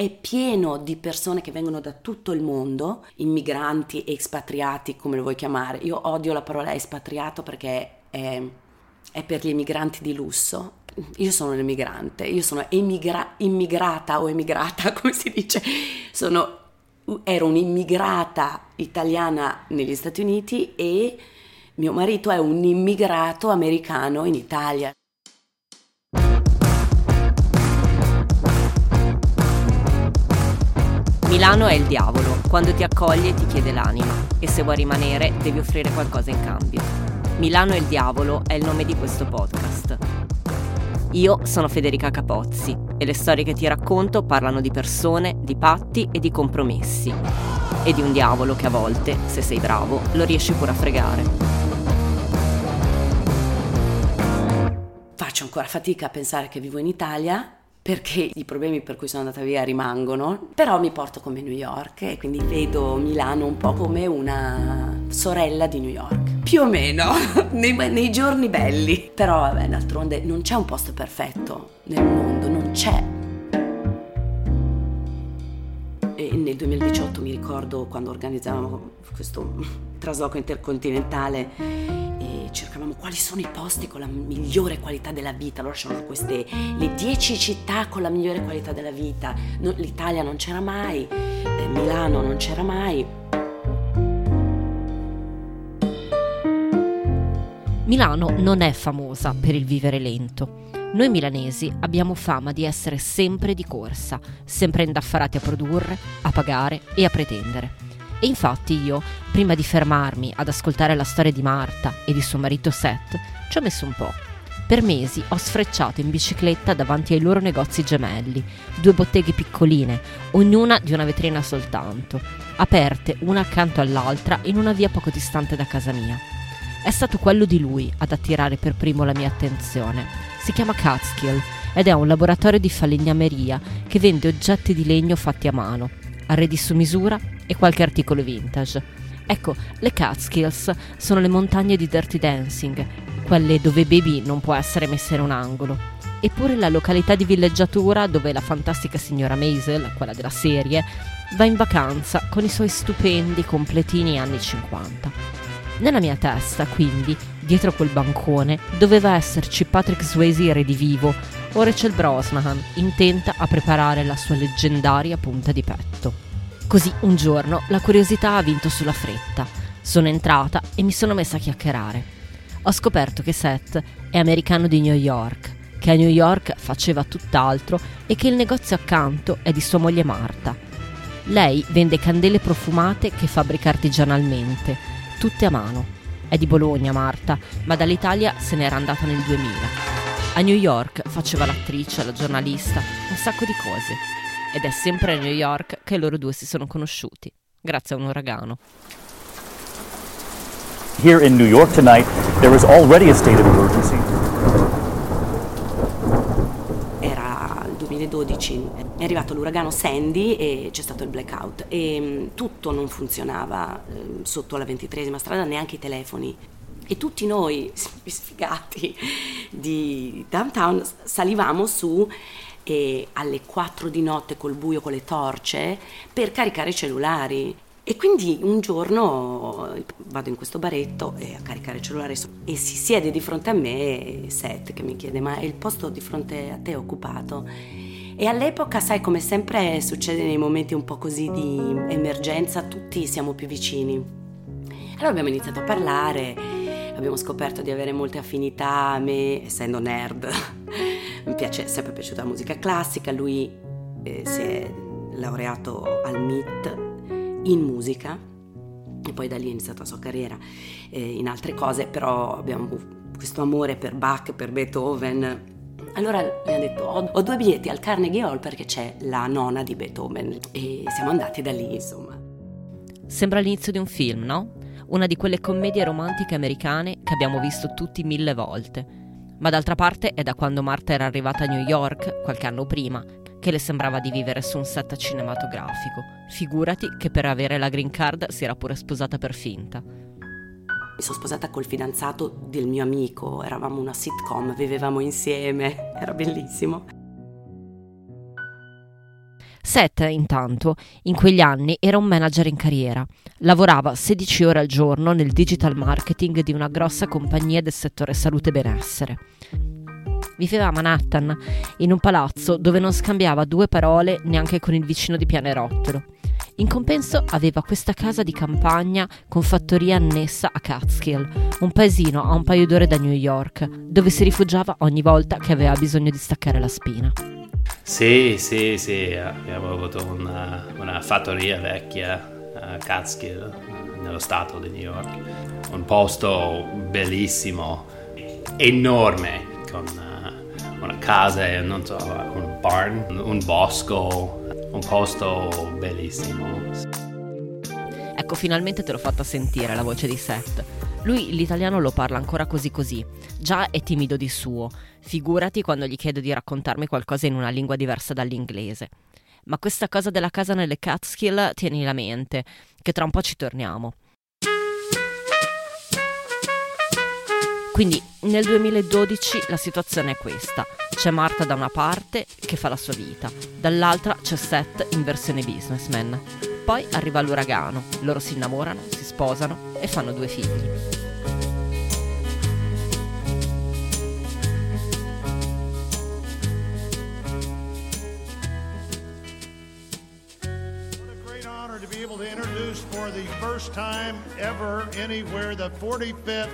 è pieno di persone che vengono da tutto il mondo, immigranti, espatriati, come lo vuoi chiamare. Io odio la parola espatriato perché è, è per gli immigranti di lusso. Io sono un emigrante, io sono emigra- immigrata o emigrata, come si dice, sono, ero un'immigrata italiana negli Stati Uniti e mio marito è un immigrato americano in Italia. Milano è il diavolo, quando ti accoglie ti chiede l'anima e se vuoi rimanere devi offrire qualcosa in cambio. Milano è il diavolo è il nome di questo podcast. Io sono Federica Capozzi e le storie che ti racconto parlano di persone, di patti e di compromessi. E di un diavolo che a volte, se sei bravo, lo riesci pure a fregare. Faccio ancora fatica a pensare che vivo in Italia perché i problemi per cui sono andata via rimangono, però mi porto come New York e quindi vedo Milano un po' come una sorella di New York. Più o meno, nei, nei giorni belli. Però vabbè, d'altronde non c'è un posto perfetto nel mondo, non c'è. 2018 mi ricordo quando organizzavamo questo trasloco intercontinentale cercavamo quali sono i posti con la migliore qualità della vita. Allora c'erano queste le 10 città con la migliore qualità della vita. No, L'Italia non c'era mai, eh, Milano non c'era mai. Milano non è famosa per il vivere lento. Noi milanesi abbiamo fama di essere sempre di corsa, sempre indaffarati a produrre, a pagare e a pretendere. E infatti io, prima di fermarmi ad ascoltare la storia di Marta e di suo marito Seth, ci ho messo un po'. Per mesi ho sfrecciato in bicicletta davanti ai loro negozi gemelli, due botteghe piccoline, ognuna di una vetrina soltanto, aperte una accanto all'altra in una via poco distante da casa mia. È stato quello di lui ad attirare per primo la mia attenzione. Si chiama Catskill ed è un laboratorio di falegnameria che vende oggetti di legno fatti a mano, arredi su misura e qualche articolo vintage. Ecco, le Catskills sono le montagne di Dirty Dancing, quelle dove Baby non può essere messa in un angolo. Eppure la località di villeggiatura dove la fantastica signora Maisel, quella della serie, va in vacanza con i suoi stupendi completini anni 50. Nella mia testa, quindi, dietro quel bancone, doveva esserci Patrick Swayze redivivo o Rachel Brosnahan, intenta a preparare la sua leggendaria punta di petto. Così un giorno la curiosità ha vinto sulla fretta. Sono entrata e mi sono messa a chiacchierare. Ho scoperto che Seth è americano di New York, che a New York faceva tutt'altro e che il negozio accanto è di sua moglie Marta. Lei vende candele profumate che fabbrica artigianalmente, tutte a mano. È di Bologna Marta, ma dall'Italia se n'era andata nel 2000. A New York faceva l'attrice, la giornalista, un sacco di cose ed è sempre a New York che loro due si sono conosciuti, grazie a un uragano. Here in New York tonight, there is already a state of emergency. Era il 2012, è arrivato l'uragano Sandy e c'è stato il blackout e mm, tutto non funzionava eh, sotto la ventitresima strada, neanche i telefoni e tutti noi sfigati di downtown salivamo su e alle 4 di notte col buio con le torce per caricare i cellulari. E quindi un giorno vado in questo baretto a caricare il cellulare e si siede di fronte a me Seth che mi chiede ma il posto di fronte a te è occupato? E all'epoca, sai, come sempre succede nei momenti un po' così di emergenza, tutti siamo più vicini. Allora abbiamo iniziato a parlare, abbiamo scoperto di avere molte affinità, me essendo nerd mi piace, è sempre piaciuta la musica classica, lui eh, si è laureato al MIT in musica e poi da lì ha iniziato la sua carriera eh, in altre cose, però abbiamo questo amore per Bach, per Beethoven. Allora mi ha detto ho, ho due biglietti al Carnegie Hall perché c'è la nona di Beethoven e siamo andati da lì insomma. Sembra l'inizio di un film, no? Una di quelle commedie romantiche americane che abbiamo visto tutti mille volte ma d'altra parte è da quando Marta era arrivata a New York, qualche anno prima, che le sembrava di vivere su un set cinematografico. Figurati che per avere la green card si era pure sposata per finta. Mi sono sposata col fidanzato del mio amico, eravamo una sitcom, vivevamo insieme, era bellissimo. Seth, intanto, in quegli anni era un manager in carriera. Lavorava 16 ore al giorno nel digital marketing di una grossa compagnia del settore salute e benessere. Viveva a Manhattan, in un palazzo dove non scambiava due parole neanche con il vicino di pianerottolo. In compenso aveva questa casa di campagna con fattoria annessa a Catskill, un paesino a un paio d'ore da New York, dove si rifugiava ogni volta che aveva bisogno di staccare la spina. Sì, sì, sì, abbiamo avuto una, una fattoria vecchia a Catskill, nello stato di New York. Un posto bellissimo, enorme, con uh, una casa, non so, un barn, un bosco, un posto bellissimo. Ecco, finalmente te l'ho fatta sentire la voce di Seth. Lui l'italiano lo parla ancora così così, già è timido di suo, figurati quando gli chiedo di raccontarmi qualcosa in una lingua diversa dall'inglese. Ma questa cosa della casa nelle Catskill tieni la mente, che tra un po' ci torniamo. Quindi nel 2012 la situazione è questa. C'è Marta da una parte che fa la sua vita, dall'altra c'è Seth in versione businessman. Poi arriva l'uragano, loro si innamorano, si sposano e fanno due figli. for the first time ever anywhere the 45th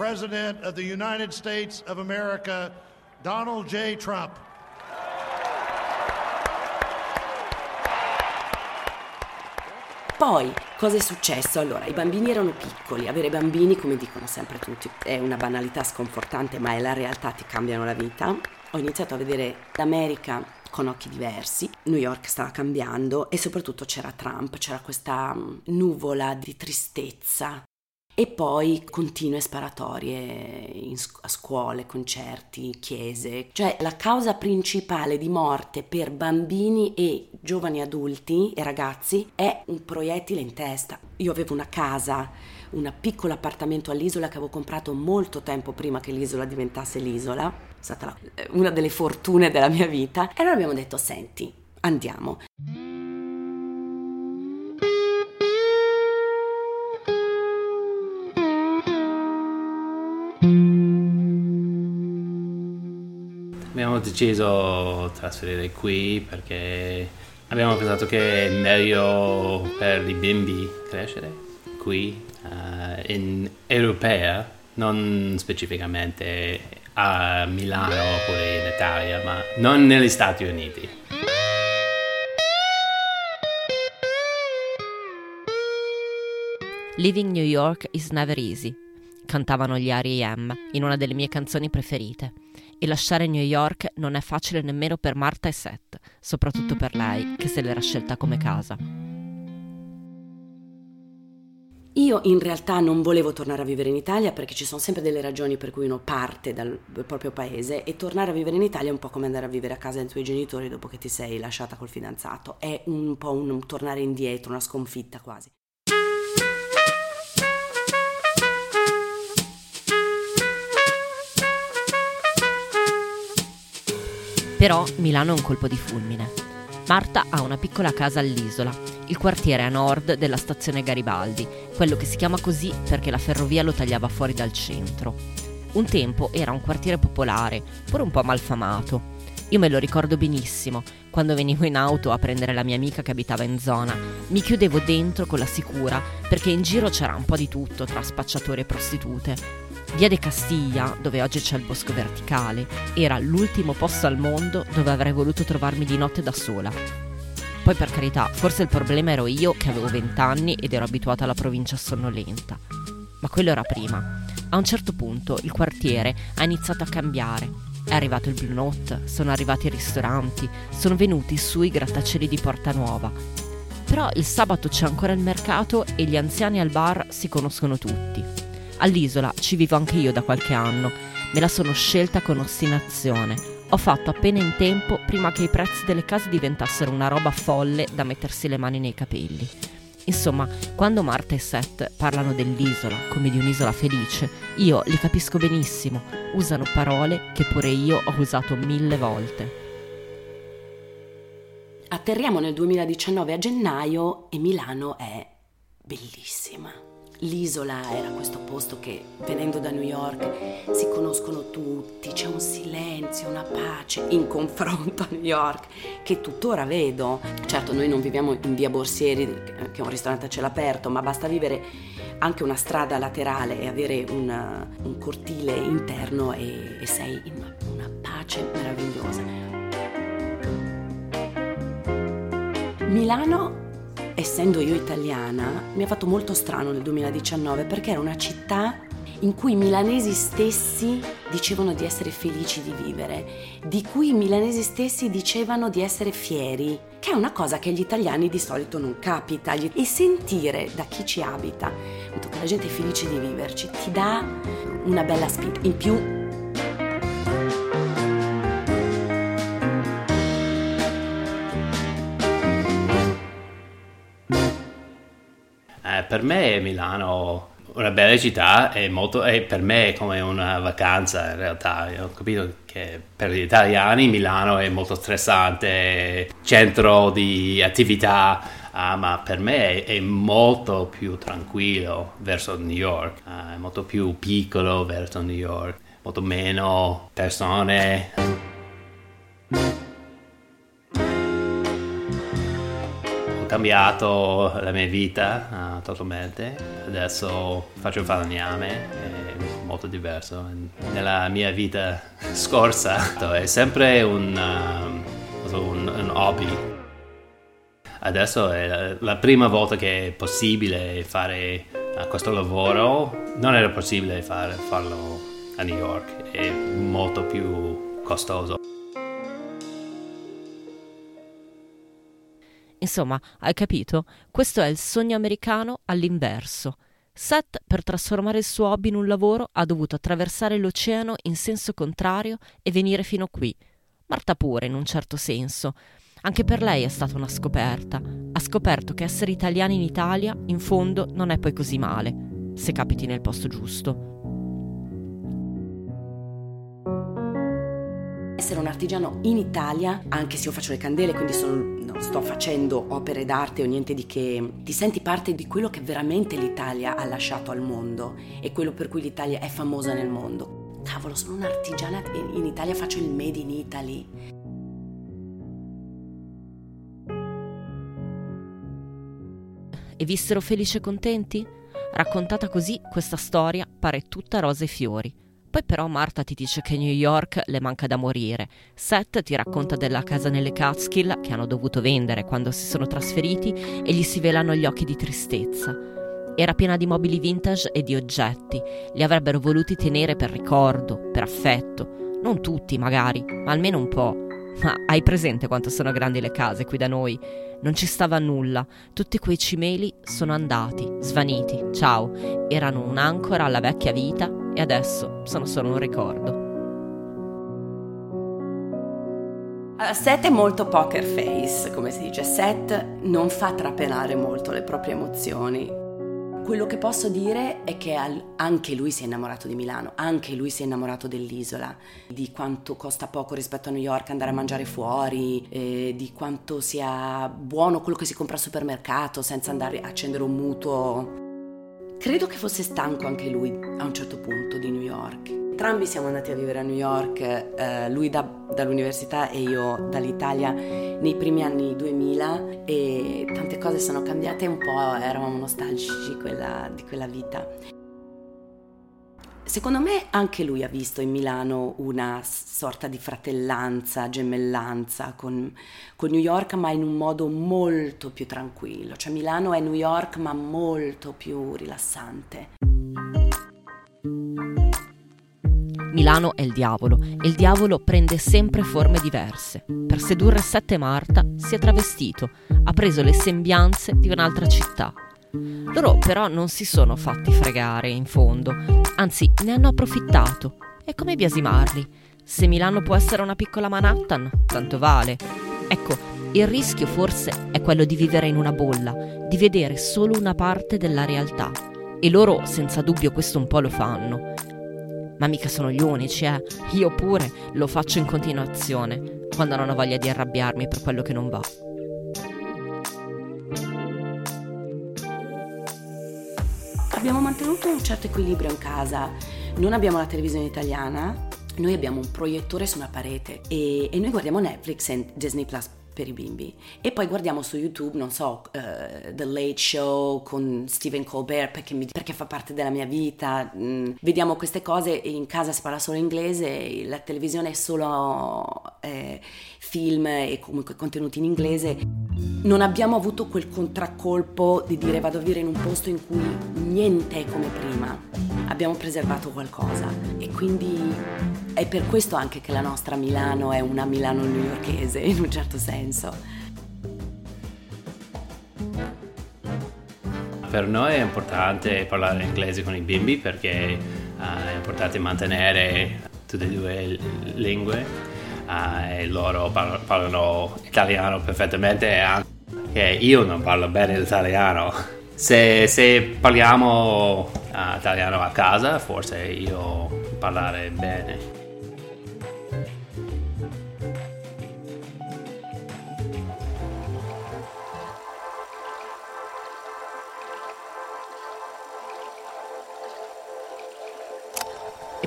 President of the United States of America, Donald J. Trump. Poi, cosa è successo? Allora, i bambini erano piccoli, avere bambini, come dicono sempre tutti, è una banalità sconfortante, ma è la realtà, ti cambiano la vita. Ho iniziato a vedere l'America con occhi diversi, New York stava cambiando e soprattutto c'era Trump, c'era questa mm, nuvola di tristezza e poi continue sparatorie in, a scuole, concerti, chiese. Cioè la causa principale di morte per bambini e giovani adulti e ragazzi è un proiettile in testa. Io avevo una casa, un piccolo appartamento all'isola che avevo comprato molto tempo prima che l'isola diventasse l'isola. È stata una delle fortune della mia vita. E allora abbiamo detto, senti, andiamo. Deciso di trasferire qui perché abbiamo pensato che è meglio per i bimbi crescere qui uh, in europea, non specificamente a Milano oppure in Italia, ma non negli Stati Uniti. Living New York is never easy, cantavano gli R.E.M. in una delle mie canzoni preferite e lasciare New York non è facile nemmeno per Marta e Seth, soprattutto per lei che se l'era scelta come casa. Io in realtà non volevo tornare a vivere in Italia perché ci sono sempre delle ragioni per cui uno parte dal proprio paese e tornare a vivere in Italia è un po' come andare a vivere a casa dei tuoi genitori dopo che ti sei lasciata col fidanzato. È un po' un tornare indietro, una sconfitta quasi. Però Milano è un colpo di fulmine. Marta ha una piccola casa all'isola, il quartiere a nord della stazione Garibaldi, quello che si chiama così perché la ferrovia lo tagliava fuori dal centro. Un tempo era un quartiere popolare, pure un po' malfamato. Io me lo ricordo benissimo, quando venivo in auto a prendere la mia amica che abitava in zona. Mi chiudevo dentro con la sicura, perché in giro c'era un po' di tutto tra spacciatori e prostitute. Via de Castiglia, dove oggi c'è il bosco verticale, era l'ultimo posto al mondo dove avrei voluto trovarmi di notte da sola. Poi per carità, forse il problema ero io che avevo vent'anni ed ero abituata alla provincia sonnolenta. Ma quello era prima. A un certo punto il quartiere ha iniziato a cambiare. È arrivato il Blue Note, sono arrivati i ristoranti, sono venuti su i grattacieli di Porta Nuova. Però il sabato c'è ancora il mercato e gli anziani al bar si conoscono tutti. All'isola ci vivo anche io da qualche anno. Me la sono scelta con ostinazione. Ho fatto appena in tempo prima che i prezzi delle case diventassero una roba folle da mettersi le mani nei capelli. Insomma, quando Marta e Seth parlano dell'isola come di un'isola felice, io li capisco benissimo. Usano parole che pure io ho usato mille volte. Atterriamo nel 2019 a gennaio e Milano è bellissima. L'isola era questo posto che, venendo da New York, si conoscono tutti, c'è un silenzio, una pace in confronto a New York che tuttora vedo. Certo, noi non viviamo in via Borsieri, che è un ristorante a cielo aperto, ma basta vivere anche una strada laterale e avere una, un cortile interno e, e sei in una, una pace meravigliosa. Milano essendo io italiana, mi ha fatto molto strano nel 2019 perché era una città in cui i milanesi stessi dicevano di essere felici di vivere, di cui i milanesi stessi dicevano di essere fieri, che è una cosa che agli italiani di solito non capita. E sentire da chi ci abita che la gente è felice di viverci ti dà una bella spinta. In più per me Milano una bella città e, molto, e per me è come una vacanza in realtà. Ho capito che per gli italiani Milano è molto stressante, centro di attività, uh, ma per me è, è, molto più tranquillo verso New York, uh, è molto più piccolo verso New York, molto meno persone. Cambiato la mia vita uh, totalmente. Adesso faccio falegname, è molto diverso. Nella mia vita scorsa è sempre un, uh, un, un hobby. Adesso è la prima volta che è possibile fare uh, questo lavoro. Non era possibile fare, farlo a New York, è molto più costoso. Insomma, hai capito? Questo è il sogno americano all'inverso. Seth, per trasformare il suo hobby in un lavoro, ha dovuto attraversare l'oceano in senso contrario e venire fino qui. Marta pure, in un certo senso. Anche per lei è stata una scoperta. Ha scoperto che essere italiani in Italia, in fondo, non è poi così male, se capiti nel posto giusto. Essere un artigiano in Italia, anche se io faccio le candele, quindi sono sto facendo opere d'arte o niente di che, ti senti parte di quello che veramente l'Italia ha lasciato al mondo e quello per cui l'Italia è famosa nel mondo. Cavolo, sono un'artigiana in Italia, faccio il made in Italy. E vissero felici e contenti? Raccontata così, questa storia pare tutta rose e fiori. Poi però Marta ti dice che New York le manca da morire. Seth ti racconta della casa nelle Catskill che hanno dovuto vendere quando si sono trasferiti e gli si velano gli occhi di tristezza. Era piena di mobili vintage e di oggetti. Li avrebbero voluti tenere per ricordo, per affetto. Non tutti, magari, ma almeno un po'. Ma hai presente quanto sono grandi le case qui da noi? Non ci stava nulla. Tutti quei cimeli sono andati, svaniti. Ciao. Erano un'ancora alla vecchia vita e adesso sono solo un ricordo. Seth è molto poker face, come si dice. Seth non fa trapelare molto le proprie emozioni. Quello che posso dire è che anche lui si è innamorato di Milano, anche lui si è innamorato dell'isola, di quanto costa poco rispetto a New York andare a mangiare fuori, eh, di quanto sia buono quello che si compra al supermercato senza andare a accendere un mutuo Credo che fosse stanco anche lui a un certo punto di New York. Entrambi siamo andati a vivere a New York, eh, lui da, dall'università e io dall'Italia nei primi anni 2000 e tante cose sono cambiate un po', eravamo nostalgici quella, di quella vita. Secondo me anche lui ha visto in Milano una sorta di fratellanza, gemellanza con, con, New York, ma in un modo molto più tranquillo. Cioè Milano è New York, ma molto più rilassante. Milano è il diavolo e il diavolo prende sempre forme diverse. Per sedurre Sette Marta si è travestito, ha preso le sembianze di un'altra città loro però non si sono fatti fregare, in fondo, anzi ne hanno approfittato. È come biasimarli. Se Milano può essere una piccola Manhattan, tanto vale. Ecco, il rischio forse è quello di vivere in una bolla, di vedere solo una parte della realtà. E loro senza dubbio questo un po' lo fanno. Ma mica sono gli unici, eh. Io pure lo faccio in continuazione, quando non ho voglia di arrabbiarmi per quello che non va. Abbiamo mantenuto un certo equilibrio in casa. Non abbiamo la televisione italiana, noi abbiamo un proiettore su una parete e, e noi guardiamo Netflix e Disney Plus per i bimbi. E poi guardiamo su YouTube, non so, uh, The Late Show con Stephen Colbert perché, mi, perché fa parte della mia vita. Mm, vediamo queste cose in casa si parla solo inglese, la televisione è solo eh, film e comunque contenuti in inglese. Non abbiamo avuto quel contraccolpo di dire vado a vivere in un posto in cui niente è come prima. Abbiamo preservato qualcosa e quindi è per questo anche che la nostra Milano è una Milano newyorkese in un certo senso. Per noi è importante parlare inglese con i bimbi perché uh, è importante mantenere tutte e due le lingue uh, e loro par- parlano italiano perfettamente anche io non parlo bene l'italiano. Se, se parliamo uh, italiano a casa forse io parlare bene.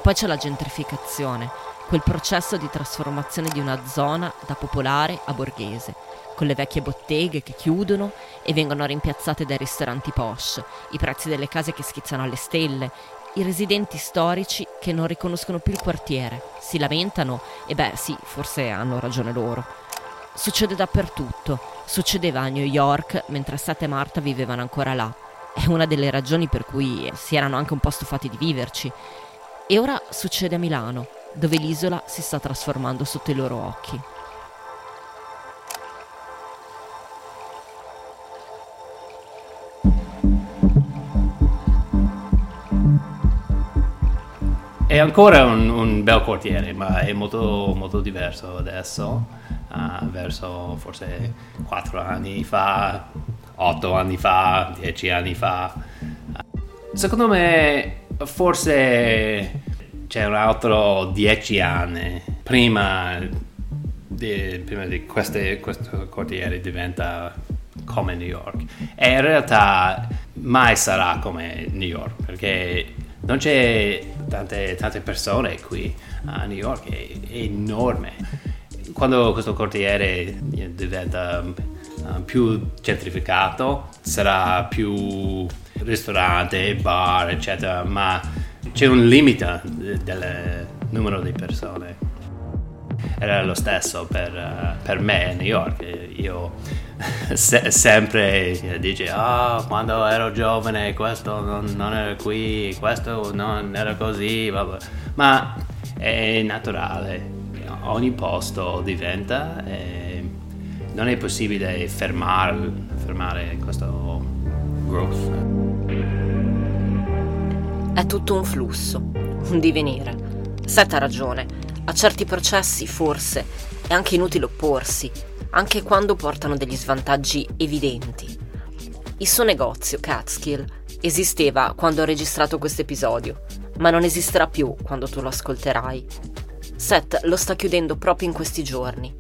poi c'è la gentrificazione, quel processo di trasformazione di una zona da popolare a borghese, con le vecchie botteghe che chiudono e vengono rimpiazzate dai ristoranti posh, i prezzi delle case che schizzano alle stelle, i residenti storici che non riconoscono più il quartiere, si lamentano e beh sì, forse hanno ragione loro. Succede dappertutto, succedeva a New York mentre Seth e Marta vivevano ancora là. È una delle ragioni per cui si erano anche un po' stufati di viverci e ora succede a Milano, dove l'isola si sta trasformando sotto i loro occhi. È ancora un, un, bel quartiere, ma è molto, molto diverso adesso, uh, verso forse 4 anni fa, 8 anni fa, 10 anni fa. Uh, secondo me forse c'è un altro dieci anni. Prima di, prima di queste, questo quartiere diventa come New York. E in realtà mai sarà come New York perché non c'è tante, tante persone qui a New York è, è enorme. Quando questo quartiere diventa uh, più gentrificato sarà più ristorante, bar, eccetera, ma c'è un limite del numero di persone. Era lo stesso per, per me a New York. Io se, sempre dice, ah, oh, quando ero giovane questo non, non, era qui, questo non era così, vabbè. ma è naturale, ogni posto diventa e non è possibile fermare, fermare questo growth. È tutto un flusso, un divenire. Seth ha ragione, a certi processi forse è anche inutile opporsi, anche quando portano degli svantaggi evidenti. Il suo negozio, Catskill, esisteva quando ho registrato questo episodio, ma non esisterà più quando tu lo ascolterai. Seth lo sta chiudendo proprio in questi giorni.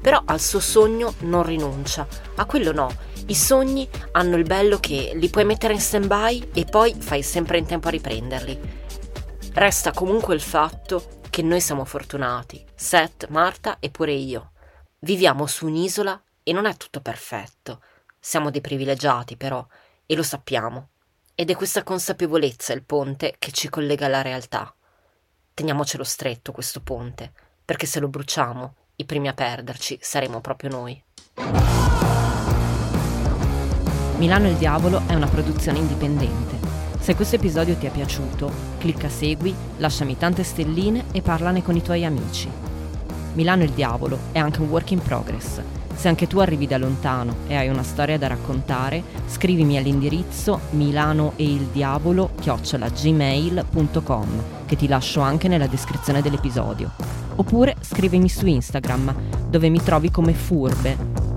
Però al suo sogno non rinuncia, a quello no, i sogni hanno il bello che li puoi mettere in stand-by e poi fai sempre in tempo a riprenderli. Resta comunque il fatto che noi siamo fortunati, Seth, Marta e pure io. Viviamo su un'isola e non è tutto perfetto. Siamo dei privilegiati però, e lo sappiamo. Ed è questa consapevolezza il ponte che ci collega alla realtà. Teniamocelo stretto questo ponte, perché se lo bruciamo, i primi a perderci saremo proprio noi. Milano il Diavolo è una produzione indipendente. Se questo episodio ti è piaciuto, clicca segui, lasciami tante stelline e parlane con i tuoi amici. Milano il Diavolo è anche un work in progress. Se anche tu arrivi da lontano e hai una storia da raccontare, scrivimi all'indirizzo milanoeildiavolo-gmail.com che ti lascio anche nella descrizione dell'episodio. Oppure scrivimi su Instagram, dove mi trovi come furbe